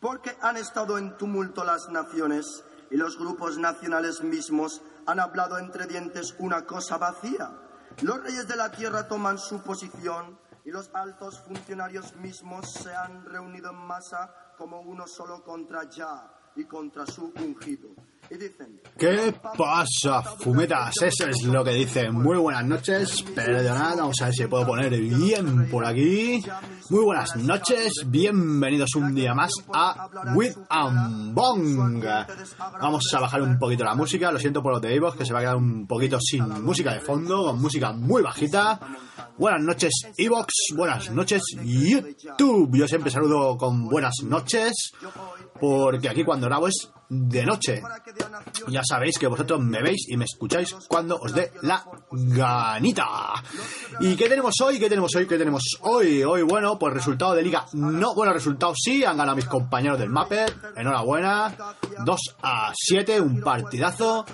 Porque han estado en tumulto las naciones y los grupos nacionales mismos han hablado entre dientes una cosa vacía. Los reyes de la tierra toman su posición y los altos funcionarios mismos se han reunido en masa como uno solo contra Ya y contra su ungido. Dicen, ¿Qué pasa, fumetas? Eso es lo que dice. Muy buenas noches, perdonad, vamos a ver si puedo poner bien por aquí. Muy buenas noches, bienvenidos un día más a With and Bong. Vamos a bajar un poquito la música, lo siento por los de Evox, que se va a quedar un poquito sin música de fondo, con música muy bajita. Buenas noches, Evox, buenas noches, YouTube. Yo siempre saludo con buenas noches, porque aquí cuando grabo es de noche. Ya sabéis que vosotros me veis y me escucháis cuando os dé la ganita. ¿Y qué tenemos hoy? ¿Qué tenemos hoy? ¿Qué tenemos hoy? Hoy, bueno, pues resultado de liga. No, bueno, resultado sí, han ganado mis compañeros del Mapper. Enhorabuena. 2 a 7, un partidazo.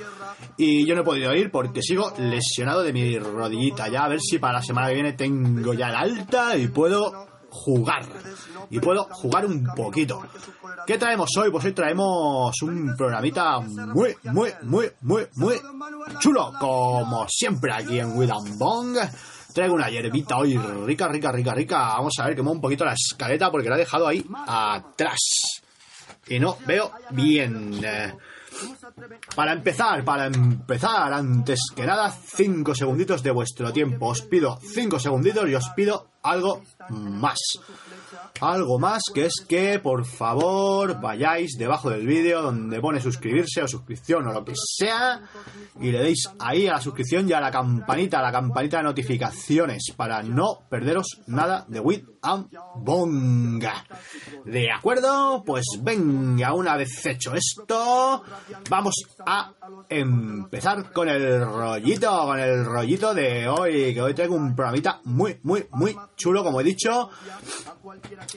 Y yo no he podido ir porque sigo lesionado de mi rodillita. Ya a ver si para la semana que viene tengo ya el alta y puedo jugar. Y puedo jugar un poquito. ¿Qué traemos hoy? Pues hoy traemos un programita muy, muy, muy, muy, muy chulo. Como siempre aquí en and Bong. Traigo una hierbita hoy rica, rica, rica, rica. Vamos a ver, quemo un poquito la escaleta porque la he dejado ahí atrás. Y no veo bien. Para empezar, para empezar, antes que nada, 5 segunditos de vuestro tiempo. Os pido 5 segunditos y os pido algo más. Algo más que es que por favor vayáis debajo del vídeo donde pone suscribirse o suscripción o lo que sea y le deis ahí a la suscripción y a la campanita, a la campanita de notificaciones para no perderos nada de With and Bonga. ¿De acuerdo? Pues venga, una vez hecho esto, vamos a empezar con el rollito, con el rollito de hoy, que hoy traigo un programita muy, muy, muy chulo, como he dicho.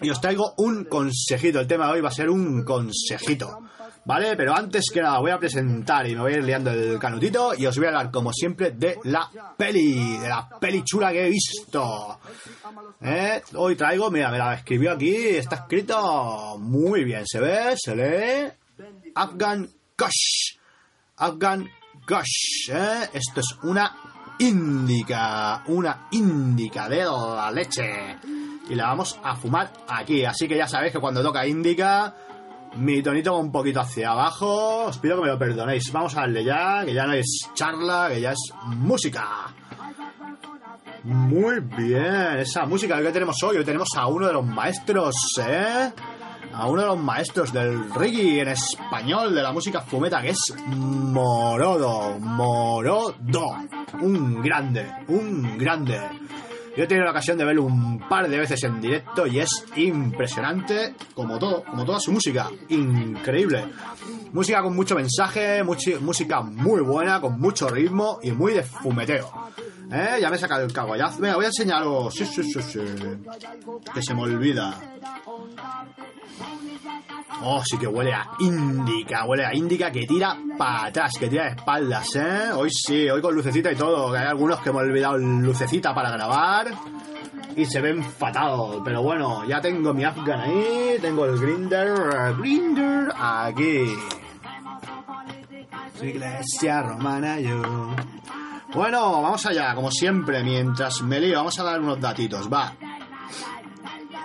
Y os traigo un consejito. El tema de hoy va a ser un consejito. ¿Vale? Pero antes que nada voy a presentar y me voy a ir liando el canutito y os voy a hablar como siempre de la peli, de la peli chula que he visto. ¿Eh? Hoy traigo, mira, me la escribió aquí, está escrito muy bien, se ve, se lee. Afghan Kush. Afghan Kush, ¿eh? Esto es una índica, una índica de la leche. Y la vamos a fumar aquí. Así que ya sabéis que cuando toca índica, mi tonito va un poquito hacia abajo. Os pido que me lo perdonéis. Vamos a darle ya, que ya no es charla, que ya es música. Muy bien, esa música que tenemos hoy. Hoy tenemos a uno de los maestros, ¿eh? A uno de los maestros del reggae en español, de la música fumeta, que es Morodo. Morodo. Un grande, un grande. Yo he tenido la ocasión de verlo un par de veces en directo y es impresionante, como todo, como toda su música. Increíble. Música con mucho mensaje, muchi- música muy buena, con mucho ritmo y muy de fumeteo. ¿Eh? Ya me he sacado el cagollazo. Venga, voy a enseñaros. Sí, sí, sí, sí. Que se me olvida. Oh, sí que huele a índica, huele a índica que tira para atrás, que tira de espaldas, ¿eh? Hoy sí, hoy con lucecita y todo, que hay algunos que me he olvidado lucecita para grabar y se ven fatal, pero bueno, ya tengo mi Afghan ahí, tengo el grinder, grinder aquí. Su iglesia romana yo. Bueno, vamos allá, como siempre, mientras me lío, vamos a dar unos datitos, va.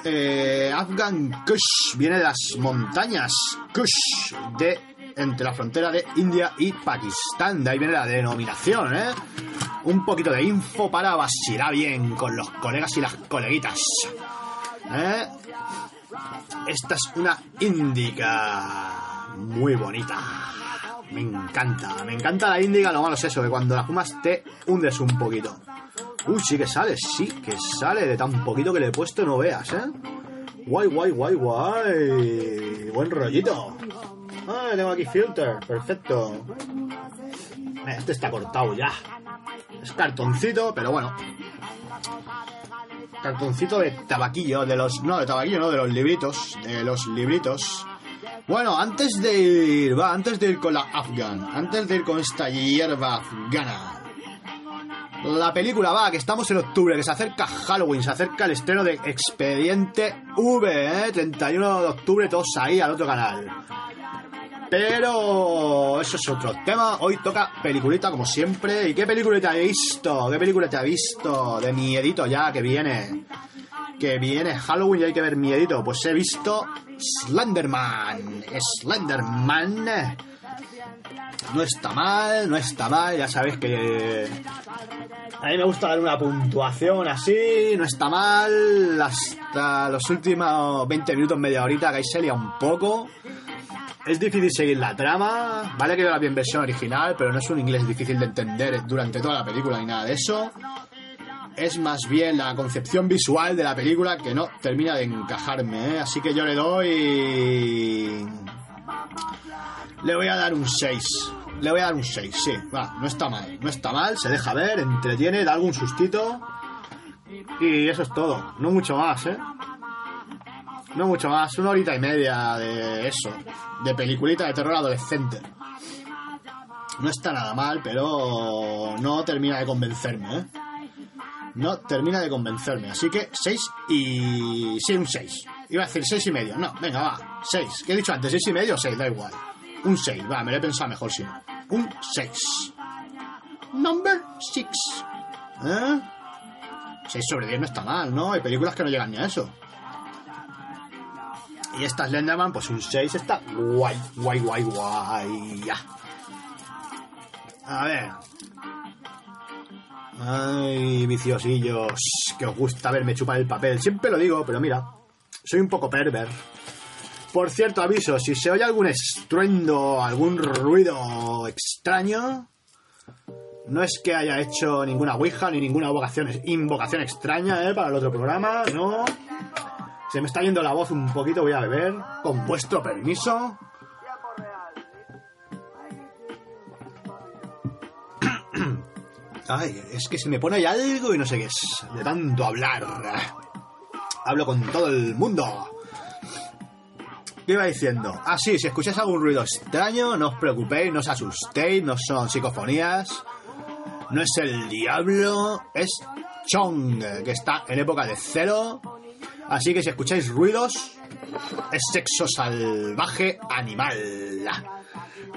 Eh, Afghan Kush viene de las montañas Kush de entre la frontera de India y Pakistán. De ahí viene la denominación, ¿eh? Un poquito de info para vacilar bien con los colegas y las coleguitas. ¿Eh? Esta es una índica muy bonita. Me encanta, me encanta la índica. Lo malo es eso, que cuando la fumas te hundes un poquito. Uy, sí que sale, sí que sale. De tan poquito que le he puesto, no veas, ¿eh? Guay, guay, guay, guay. Buen rollito. Ah, tengo aquí filter. Perfecto. Este está cortado ya. Es cartoncito, pero bueno. Cartoncito de tabaquillo, de los... No, de tabaquillo, no, de los libritos. De los libritos. Bueno, antes de ir, va, antes de ir con la Afghan, antes de ir con esta hierba afgana. La película va, que estamos en octubre, que se acerca Halloween, se acerca el estreno de Expediente V, ¿eh? 31 de octubre, todos ahí al otro canal. Pero eso es otro tema. Hoy toca peliculita como siempre. ¿Y qué película te he visto? ¿Qué película te ha visto? De miedito ya que viene. Que viene Halloween y hay que ver miedito. Pues he visto Slenderman. Slenderman. No está mal, no está mal. Ya sabéis que a mí me gusta dar una puntuación así, no está mal. Hasta los últimos 20 minutos, media horita, que ahí se un poco. Es difícil seguir la trama, vale que yo la vi versión original, pero no es un inglés difícil de entender durante toda la película ni nada de eso. Es más bien la concepción visual de la película que no termina de encajarme, ¿eh? así que yo le doy... Le voy a dar un 6. Le voy a dar un 6, sí, va, no está mal, no está mal, se deja ver, entretiene, da algún sustito. Y eso es todo, no mucho más, ¿eh? No mucho más, una horita y media de eso, de peliculita de terror adolescente. No está nada mal, pero no termina de convencerme, ¿eh? No termina de convencerme, así que 6 y... sí, un 6. Iba a decir 6 y medio, no, venga, va, 6. ¿Qué he dicho antes? ¿6 y medio o 6? Da igual. Un 6, va, me lo he pensado mejor si no. Un 6. Number 6. ¿Eh? 6 sobre 10 no está mal, ¿no? Hay películas que no llegan ni a eso. Y esta Slenderman, pues un 6 está guay, guay, guay, guay. Ya. A ver. Ay, viciosillos, que os gusta verme chupar el papel. Siempre lo digo, pero mira, soy un poco perver. Por cierto, aviso, si se oye algún estruendo, algún ruido extraño, no es que haya hecho ninguna ouija ni ninguna invocación, invocación extraña ¿eh? para el otro programa, no. Se me está yendo la voz un poquito, voy a beber, con vuestro permiso. Ay, es que se me pone algo y no sé qué es, de tanto hablar. Hablo con todo el mundo. ¿Qué iba diciendo? Ah, sí, si escucháis algún ruido extraño, no os preocupéis, no os asustéis, no son psicofonías, no es el diablo, es Chong, que está en época de cero. Así que si escucháis ruidos, es sexo salvaje animal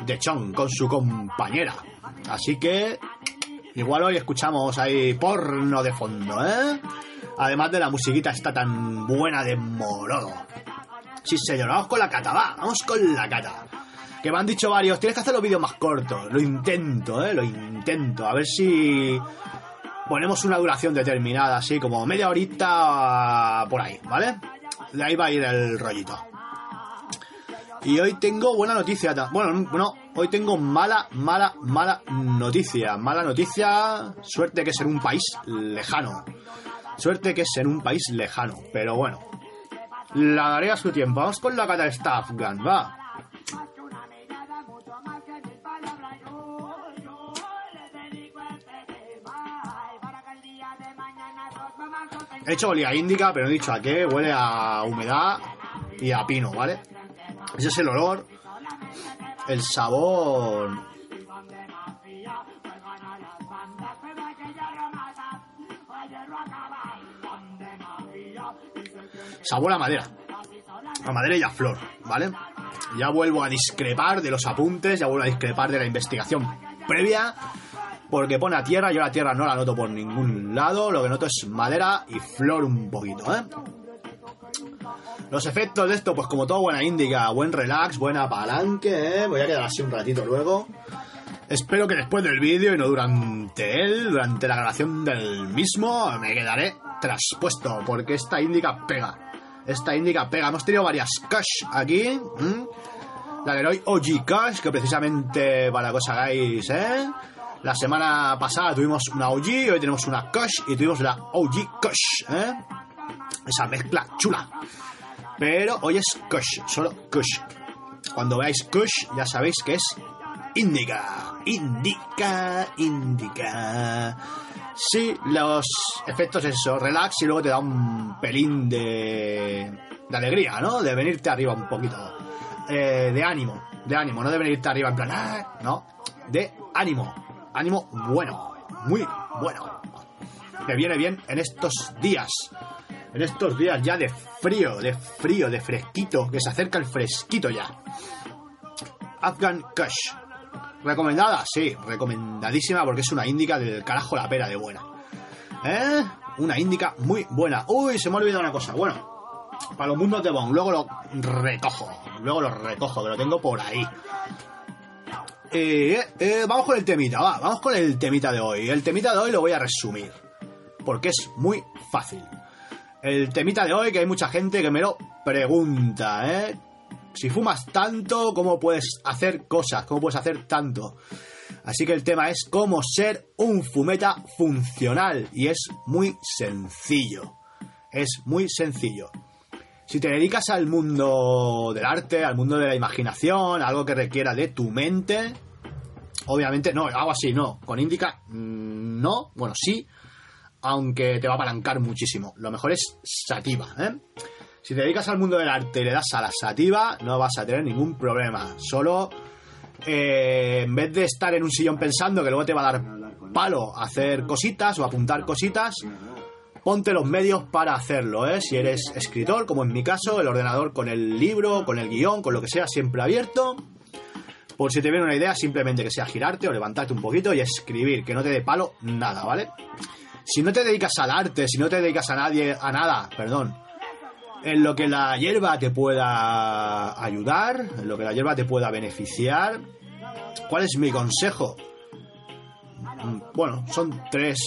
de Chong con su compañera. Así que igual hoy escuchamos ahí porno de fondo, ¿eh? Además de la musiquita está tan buena de morodo. Sí, señor, vamos con la cata, va, vamos con la cata. Que me han dicho varios, tienes que hacer los vídeos más cortos. Lo intento, ¿eh? Lo intento. A ver si ponemos una duración determinada, así como media horita por ahí, ¿vale? De ahí va a ir el rollito. Y hoy tengo buena noticia. Bueno, no, hoy tengo mala, mala, mala noticia. Mala noticia, suerte que es en un país lejano. Suerte que es en un país lejano, pero bueno, la daré a su tiempo. Vamos con la cata Staff Gun, va. He hecho olía índica, pero he dicho a qué. Huele a humedad y a pino, ¿vale? Ese es el olor. El sabor. sabor a madera. A madera y a flor, ¿vale? Ya vuelvo a discrepar de los apuntes, ya vuelvo a discrepar de la investigación previa, porque pone a tierra, yo la tierra no la noto por ningún lado, lo que noto es madera y flor un poquito, ¿eh? Los efectos de esto, pues como todo buena índica, buen relax, buena palanque, ¿eh? Voy a quedar así un ratito luego. Espero que después del vídeo y no durante él, durante la grabación del mismo, me quedaré traspuesto, porque esta índica pega. Esta indica pega. Hemos tenido varias cash aquí. La Leroy OG Cash, que precisamente para que os hagáis, ¿eh? La semana pasada tuvimos una OG, hoy tenemos una Kush y tuvimos la OG Kush, ¿eh? Esa mezcla chula. Pero hoy es Kush, solo Kush. Cuando veáis Kush ya sabéis que es Indica, Indica, Indica. Sí, los efectos eso, relax y luego te da un pelín de, de alegría, ¿no? De venirte arriba un poquito. Eh, de ánimo, de ánimo, no de venirte arriba en plan, "Ah", no, de ánimo, ánimo bueno, muy bueno. Que viene bien en estos días, en estos días ya de frío, de frío, de fresquito, que se acerca el fresquito ya. Afghan Kush. ¿Recomendada? Sí, recomendadísima porque es una índica del carajo la pera de buena. ¿Eh? Una índica muy buena. Uy, se me ha olvidado una cosa. Bueno, para los mundos de Bond, luego lo recojo. Luego lo recojo, que lo tengo por ahí. Eh, eh, vamos con el temita, va, vamos con el temita de hoy. El temita de hoy lo voy a resumir. Porque es muy fácil. El temita de hoy, que hay mucha gente que me lo pregunta, ¿eh? Si fumas tanto, ¿cómo puedes hacer cosas? ¿Cómo puedes hacer tanto? Así que el tema es cómo ser un fumeta funcional. Y es muy sencillo. Es muy sencillo. Si te dedicas al mundo del arte, al mundo de la imaginación, algo que requiera de tu mente, obviamente no, algo así no. Con Indica, mm, no, bueno, sí, aunque te va a apalancar muchísimo. Lo mejor es sativa, ¿eh? Si te dedicas al mundo del arte y le das a la sativa, no vas a tener ningún problema. Solo, eh, en vez de estar en un sillón pensando que luego te va a dar palo hacer cositas o apuntar cositas, ponte los medios para hacerlo, ¿eh? Si eres escritor, como en mi caso, el ordenador con el libro, con el guion, con lo que sea, siempre abierto. Por si te viene una idea, simplemente que sea girarte o levantarte un poquito y escribir, que no te dé palo nada, ¿vale? Si no te dedicas al arte, si no te dedicas a nadie, a nada, perdón, en lo que la hierba te pueda ayudar, en lo que la hierba te pueda beneficiar, ¿cuál es mi consejo? Mm, Bueno, son tres.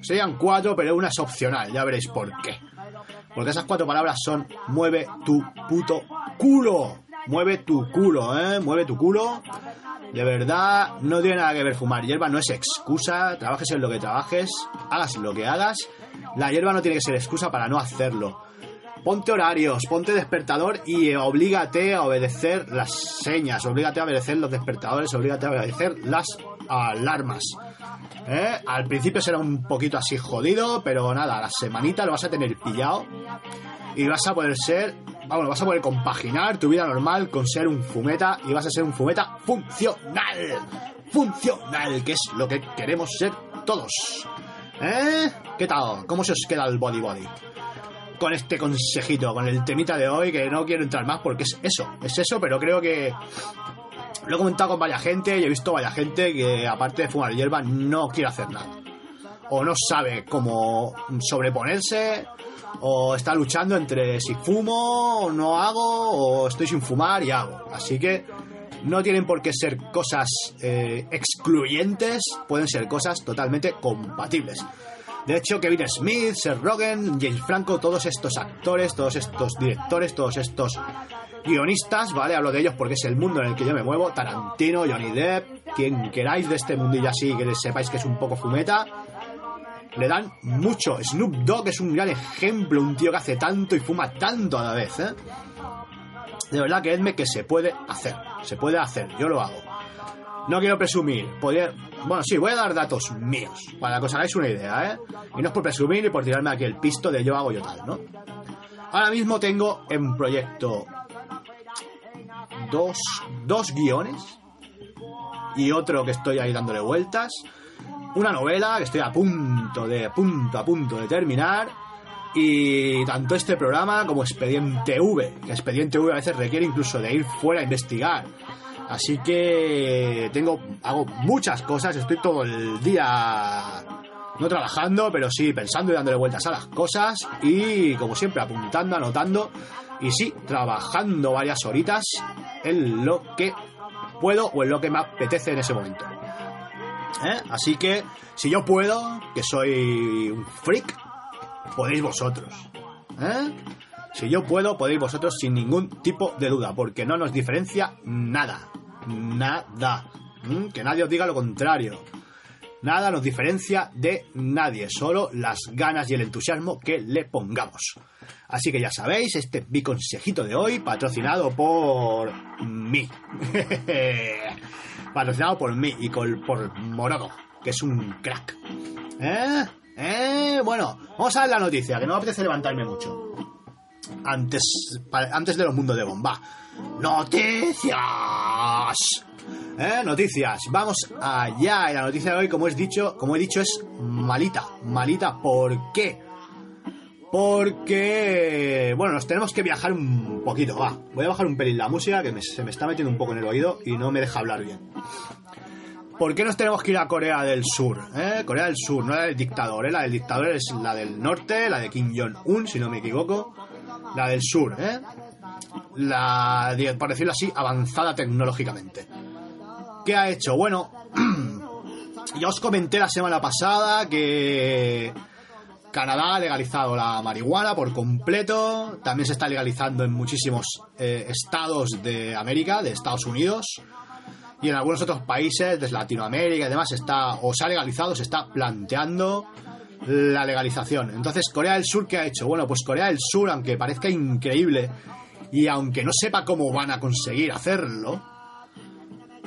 Serían cuatro, pero una es opcional, ya veréis por qué. Porque esas cuatro palabras son mueve tu puto culo. Mueve tu culo, ¿eh? Mueve tu culo. De verdad, no tiene nada que ver fumar hierba, no es excusa. Trabajes en lo que trabajes, hagas lo que hagas. La hierba no tiene que ser excusa para no hacerlo. Ponte horarios, ponte despertador y oblígate a obedecer las señas, oblígate a obedecer los despertadores, oblígate a obedecer las alarmas. ¿Eh? Al principio será un poquito así jodido, pero nada, la semanita lo vas a tener pillado y vas a poder ser, vamos, vas a poder compaginar tu vida normal con ser un fumeta y vas a ser un fumeta funcional. Funcional, que es lo que queremos ser todos. ¿Eh? ¿Qué tal? ¿Cómo se os queda el body body? con este consejito, con el temita de hoy, que no quiero entrar más porque es eso, es eso, pero creo que lo he comentado con varias gente y he visto varias gente que aparte de fumar hierba no quiere hacer nada. O no sabe cómo sobreponerse, o está luchando entre si fumo o no hago, o estoy sin fumar y hago. Así que no tienen por qué ser cosas eh, excluyentes, pueden ser cosas totalmente compatibles. De hecho, Kevin Smith, Seth Rogen, James Franco, todos estos actores, todos estos directores, todos estos guionistas, ¿vale? Hablo de ellos porque es el mundo en el que yo me muevo. Tarantino, Johnny Depp, quien queráis de este mundillo así, que sepáis que es un poco fumeta. Le dan mucho. Snoop Dogg es un gran ejemplo, un tío que hace tanto y fuma tanto a la vez, ¿eh? De verdad, creedme que se puede hacer. Se puede hacer, yo lo hago. No quiero presumir. Podría... Bueno, sí, voy a dar datos míos. Para que os hagáis una idea, ¿eh? Y no es por presumir ni por tirarme aquí el pisto de yo hago yo tal, ¿no? Ahora mismo tengo en proyecto dos, dos guiones y otro que estoy ahí dándole vueltas. Una novela que estoy a punto de, punto, a punto de terminar. Y tanto este programa como Expediente V, Expediente V a veces requiere incluso de ir fuera a investigar. Así que tengo, hago muchas cosas, estoy todo el día no trabajando, pero sí pensando y dándole vueltas a las cosas y como siempre apuntando, anotando y sí, trabajando varias horitas en lo que puedo o en lo que me apetece en ese momento. ¿Eh? Así que si yo puedo, que soy un freak, podéis vosotros. ¿Eh? Si yo puedo, podéis vosotros sin ningún tipo de duda, porque no nos diferencia nada. Nada. ¿m? Que nadie os diga lo contrario. Nada nos diferencia de nadie, solo las ganas y el entusiasmo que le pongamos. Así que ya sabéis, este es mi consejito de hoy, patrocinado por mí. patrocinado por mí y por Morodo, que es un crack. ¿Eh? ¿Eh? Bueno, vamos a ver la noticia, que no me apetece levantarme mucho. Antes, antes de los mundos de bomba. ¡Noticias! ¿Eh? Noticias. Vamos allá. Y la noticia de hoy, como he dicho, como he dicho, es malita. Malita, ¿por qué? Porque, bueno, nos tenemos que viajar un poquito, va. Voy a bajar un pelín la música que se me está metiendo un poco en el oído y no me deja hablar bien. ¿Por qué nos tenemos que ir a Corea del Sur? ¿eh? Corea del Sur, no la del dictador, ¿eh? la del dictador es la del norte, la de Kim Jong-un, si no me equivoco. La del sur, ¿eh? La, por decirlo así, avanzada tecnológicamente. ¿Qué ha hecho? Bueno, ya os comenté la semana pasada que Canadá ha legalizado la marihuana por completo. También se está legalizando en muchísimos eh, estados de América, de Estados Unidos. Y en algunos otros países de Latinoamérica y demás está, o se ha legalizado, se está planteando la legalización. Entonces, Corea del Sur, ¿qué ha hecho? Bueno, pues Corea del Sur, aunque parezca increíble y aunque no sepa cómo van a conseguir hacerlo,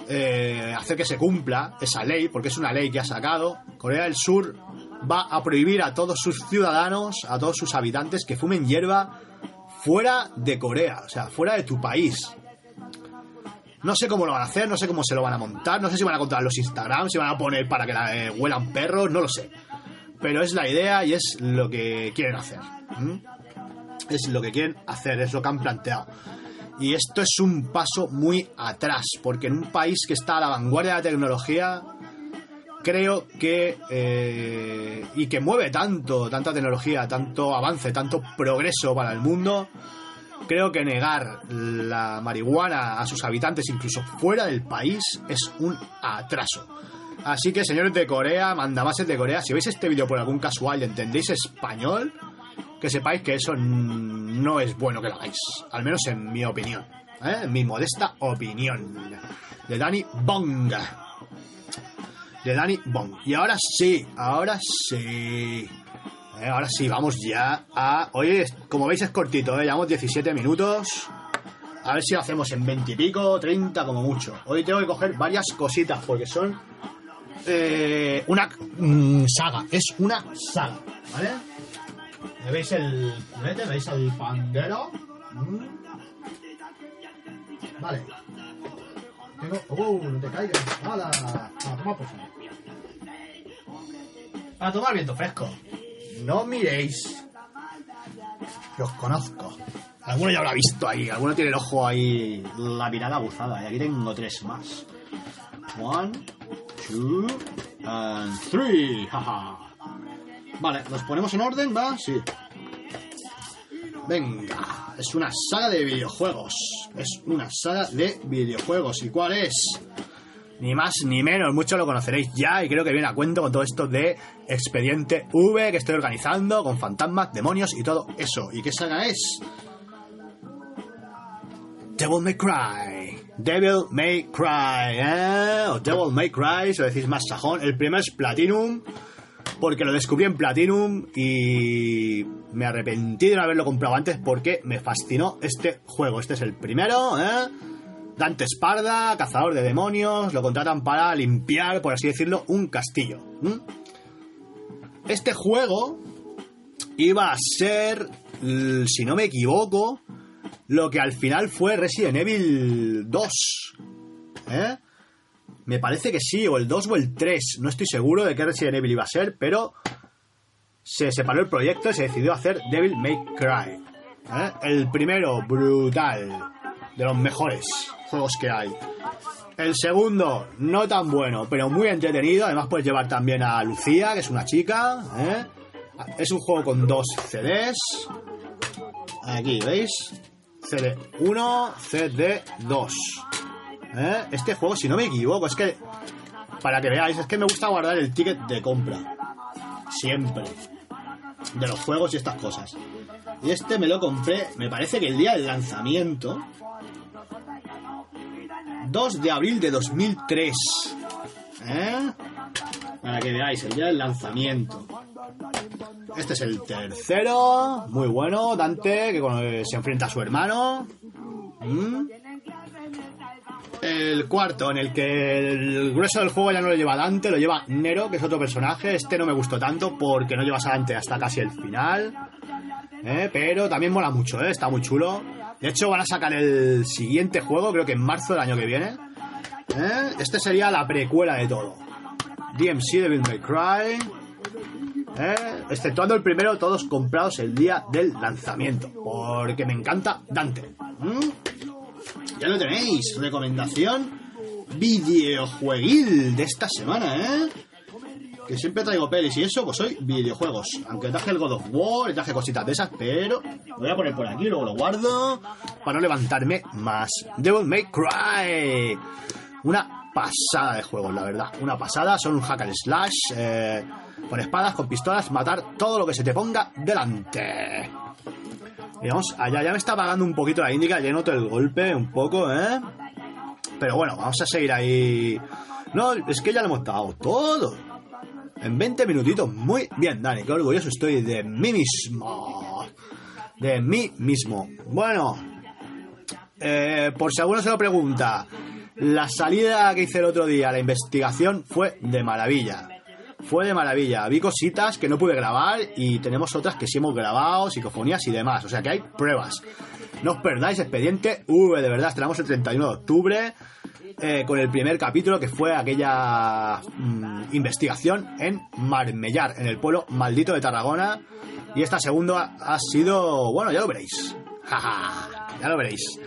eh, hacer que se cumpla esa ley, porque es una ley que ha sacado, Corea del Sur va a prohibir a todos sus ciudadanos, a todos sus habitantes que fumen hierba fuera de Corea, o sea, fuera de tu país. No sé cómo lo van a hacer, no sé cómo se lo van a montar, no sé si van a contar los Instagram, si van a poner para que la, eh, huelan perros, no lo sé. Pero es la idea y es lo que quieren hacer. Es lo que quieren hacer, es lo que han planteado. Y esto es un paso muy atrás, porque en un país que está a la vanguardia de la tecnología, creo que eh, y que mueve tanto, tanta tecnología, tanto avance, tanto progreso para el mundo, creo que negar la marihuana a sus habitantes, incluso fuera del país, es un atraso. Así que, señores de Corea, mandamases de Corea, si veis este vídeo por algún casual y entendéis español, que sepáis que eso no es bueno que lo hagáis. Al menos en mi opinión. ¿eh? Mi modesta opinión. De Dani Bong. De Dani Bong. Y ahora sí, ahora sí. Eh, ahora sí, vamos ya a... Oye, como veis es cortito, ¿eh? llevamos 17 minutos. A ver si lo hacemos en 20 y pico, 30 como mucho. Hoy tengo que coger varias cositas porque son eh, una mm, saga. Es una saga, ¿vale? ¿Me veis el culete? ¿Veis el pandero? Mm. Vale. Tengo... ¡Uh! No te caigas. ¡Hala! A tomar por favor. A tomar viento fresco. No miréis. Que os conozco. Alguno ya habrá visto ahí. Alguno tiene el ojo ahí. La mirada aguzada. Y aquí tengo tres más. One, two, and three. Jaja. Vale, ¿los ponemos en orden, va? Sí. Venga, es una saga de videojuegos. Es una saga de videojuegos. ¿Y cuál es? Ni más ni menos, muchos lo conoceréis ya y creo que viene a cuento con todo esto de Expediente V que estoy organizando con fantasmas, demonios y todo eso. ¿Y qué saga es? Devil May Cry. Devil May Cry, ¿eh? O Devil May Cry, si lo decís más sajón. El primero es Platinum, porque lo descubrí en Platinum y me arrepentí de no haberlo comprado antes porque me fascinó este juego. Este es el primero, ¿eh? Dante Esparda, cazador de demonios, lo contratan para limpiar, por así decirlo, un castillo. Este juego iba a ser, si no me equivoco, lo que al final fue Resident Evil 2. ¿Eh? Me parece que sí, o el 2 o el 3. No estoy seguro de qué Resident Evil iba a ser, pero se separó el proyecto y se decidió hacer Devil May Cry. ¿Eh? El primero, brutal. De los mejores juegos que hay. El segundo, no tan bueno, pero muy entretenido. Además puedes llevar también a Lucía, que es una chica. ¿eh? Es un juego con dos CDs. Aquí, ¿veis? CD1, CD2. Este juego, si no me equivoco, es que... Para que veáis, es que me gusta guardar el ticket de compra. Siempre. De los juegos y estas cosas. Y este me lo compré, me parece que el día del lanzamiento 2 de abril de 2003. ¿Eh? Para que veáis, el día del lanzamiento. Este es el tercero, muy bueno, Dante, que se enfrenta a su hermano. ¿Mm? El cuarto, en el que el grueso del juego ya no lo lleva Dante, lo lleva Nero, que es otro personaje. Este no me gustó tanto porque no llevas a Dante hasta casi el final. ¿eh? Pero también mola mucho, ¿eh? está muy chulo. De hecho, van a sacar el siguiente juego, creo que en marzo del año que viene. ¿eh? Este sería la precuela de todo. DMC Devil May Cry. ¿eh? exceptuando el primero, todos comprados el día del lanzamiento. Porque me encanta Dante. Ya lo tenéis, recomendación videojueguil de esta semana, ¿eh? Que siempre traigo pelis y eso, pues hoy videojuegos. Aunque traje el God of War, traje cositas de esas, pero lo voy a poner por aquí, luego lo guardo para no levantarme más. Devil May Cry. Una pasada de juegos, la verdad. Una pasada, son un hack and slash. Eh, con espadas, con pistolas, matar todo lo que se te ponga delante. Y vamos allá, ya me está apagando un poquito la índica, ya noto el golpe un poco, ¿eh? Pero bueno, vamos a seguir ahí. No, es que ya lo hemos dado todo. En 20 minutitos, muy bien, Dani, qué orgulloso estoy de mí mismo. De mí mismo. Bueno, eh, por si alguno se lo pregunta, la salida que hice el otro día, la investigación, fue de maravilla fue de maravilla. Vi cositas que no pude grabar y tenemos otras que sí hemos grabado, psicofonías y demás. O sea que hay pruebas. No os perdáis, expediente V, de verdad, estrenamos el 31 de octubre eh, con el primer capítulo que fue aquella mm, investigación en Marmellar, en el pueblo maldito de Tarragona. Y esta segunda ha sido, bueno, ya lo veréis. ya lo veréis.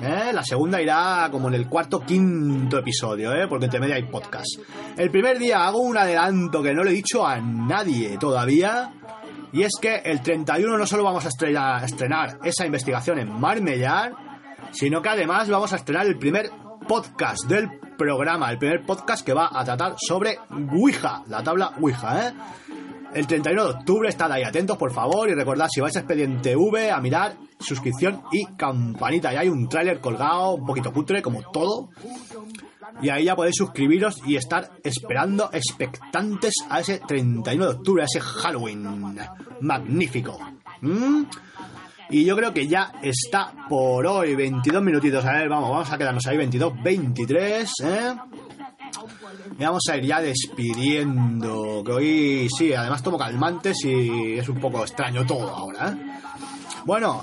¿Eh? La segunda irá como en el cuarto quinto episodio, ¿eh? porque entre medio hay podcast. El primer día hago un adelanto que no le he dicho a nadie todavía. Y es que el 31 no solo vamos a estrenar, esa investigación en Marmellar, sino que además vamos a estrenar el primer podcast del programa, el primer podcast que va a tratar sobre Ouija, la tabla Ouija, ¿eh? El 31 de octubre, estad ahí atentos, por favor, y recordad, si vais a Expediente V, a mirar suscripción y campanita. Ya hay un tráiler colgado, un poquito cutre, como todo. Y ahí ya podéis suscribiros y estar esperando, expectantes a ese 31 de octubre, a ese Halloween magnífico. ¿Mm? Y yo creo que ya está por hoy, 22 minutitos. A ver, vamos, vamos a quedarnos ahí, 22, 23, ¿eh? Y vamos a ir ya despidiendo. Que hoy sí, además tomo calmantes y es un poco extraño todo ahora. ¿eh? Bueno,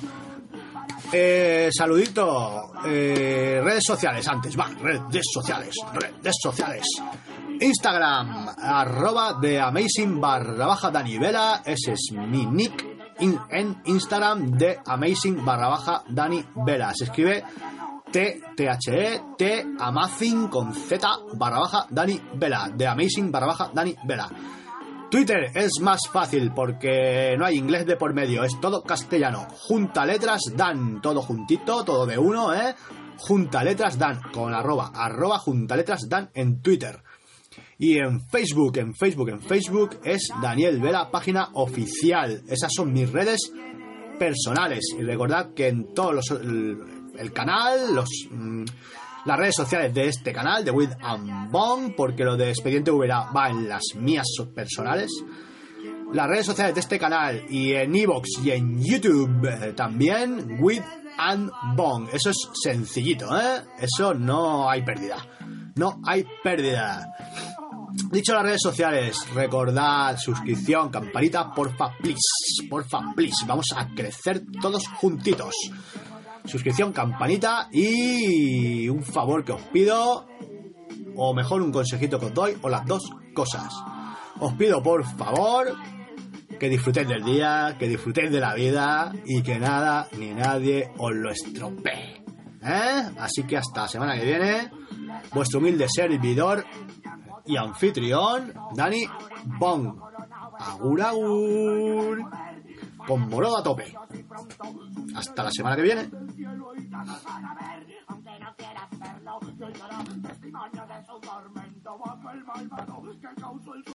eh, saludito. Eh, redes sociales antes, va, redes sociales, redes sociales. Instagram, arroba de Amazing barra baja Vela, ese es mi nick en Instagram de Amazing barra baja Dani Vela. Se escribe T, T-H-E, T, Amazing con Z barra baja Dani Vela, de Amazing barra baja Dani Vela. Twitter es más fácil porque no hay inglés de por medio, es todo castellano. Junta letras dan, todo juntito, todo de uno, ¿eh? Junta letras dan, con arroba, arroba junta letras dan en Twitter. Y en Facebook, en Facebook, en Facebook es Daniel Vela, página oficial. Esas son mis redes personales. Y recordad que en todos los el, canal, los mm, las redes sociales de este canal, de With and Bong, porque lo de Expediente Ubera va en las mías personales. Las redes sociales de este canal y en Evox y en YouTube eh, también, With and Bong. Eso es sencillito, ¿eh? Eso no hay pérdida. No hay pérdida. Dicho las redes sociales, recordad, suscripción, campanita, porfa, please. Porfa, please. Vamos a crecer todos juntitos suscripción, campanita y un favor que os pido, o mejor un consejito que os doy, o las dos cosas. Os pido por favor que disfrutéis del día, que disfrutéis de la vida y que nada ni nadie os lo estropee. ¿Eh? Así que hasta la semana que viene, vuestro humilde servidor y anfitrión, Dani Bong. Agur, agur. Con moro a tope. Hasta la semana que viene.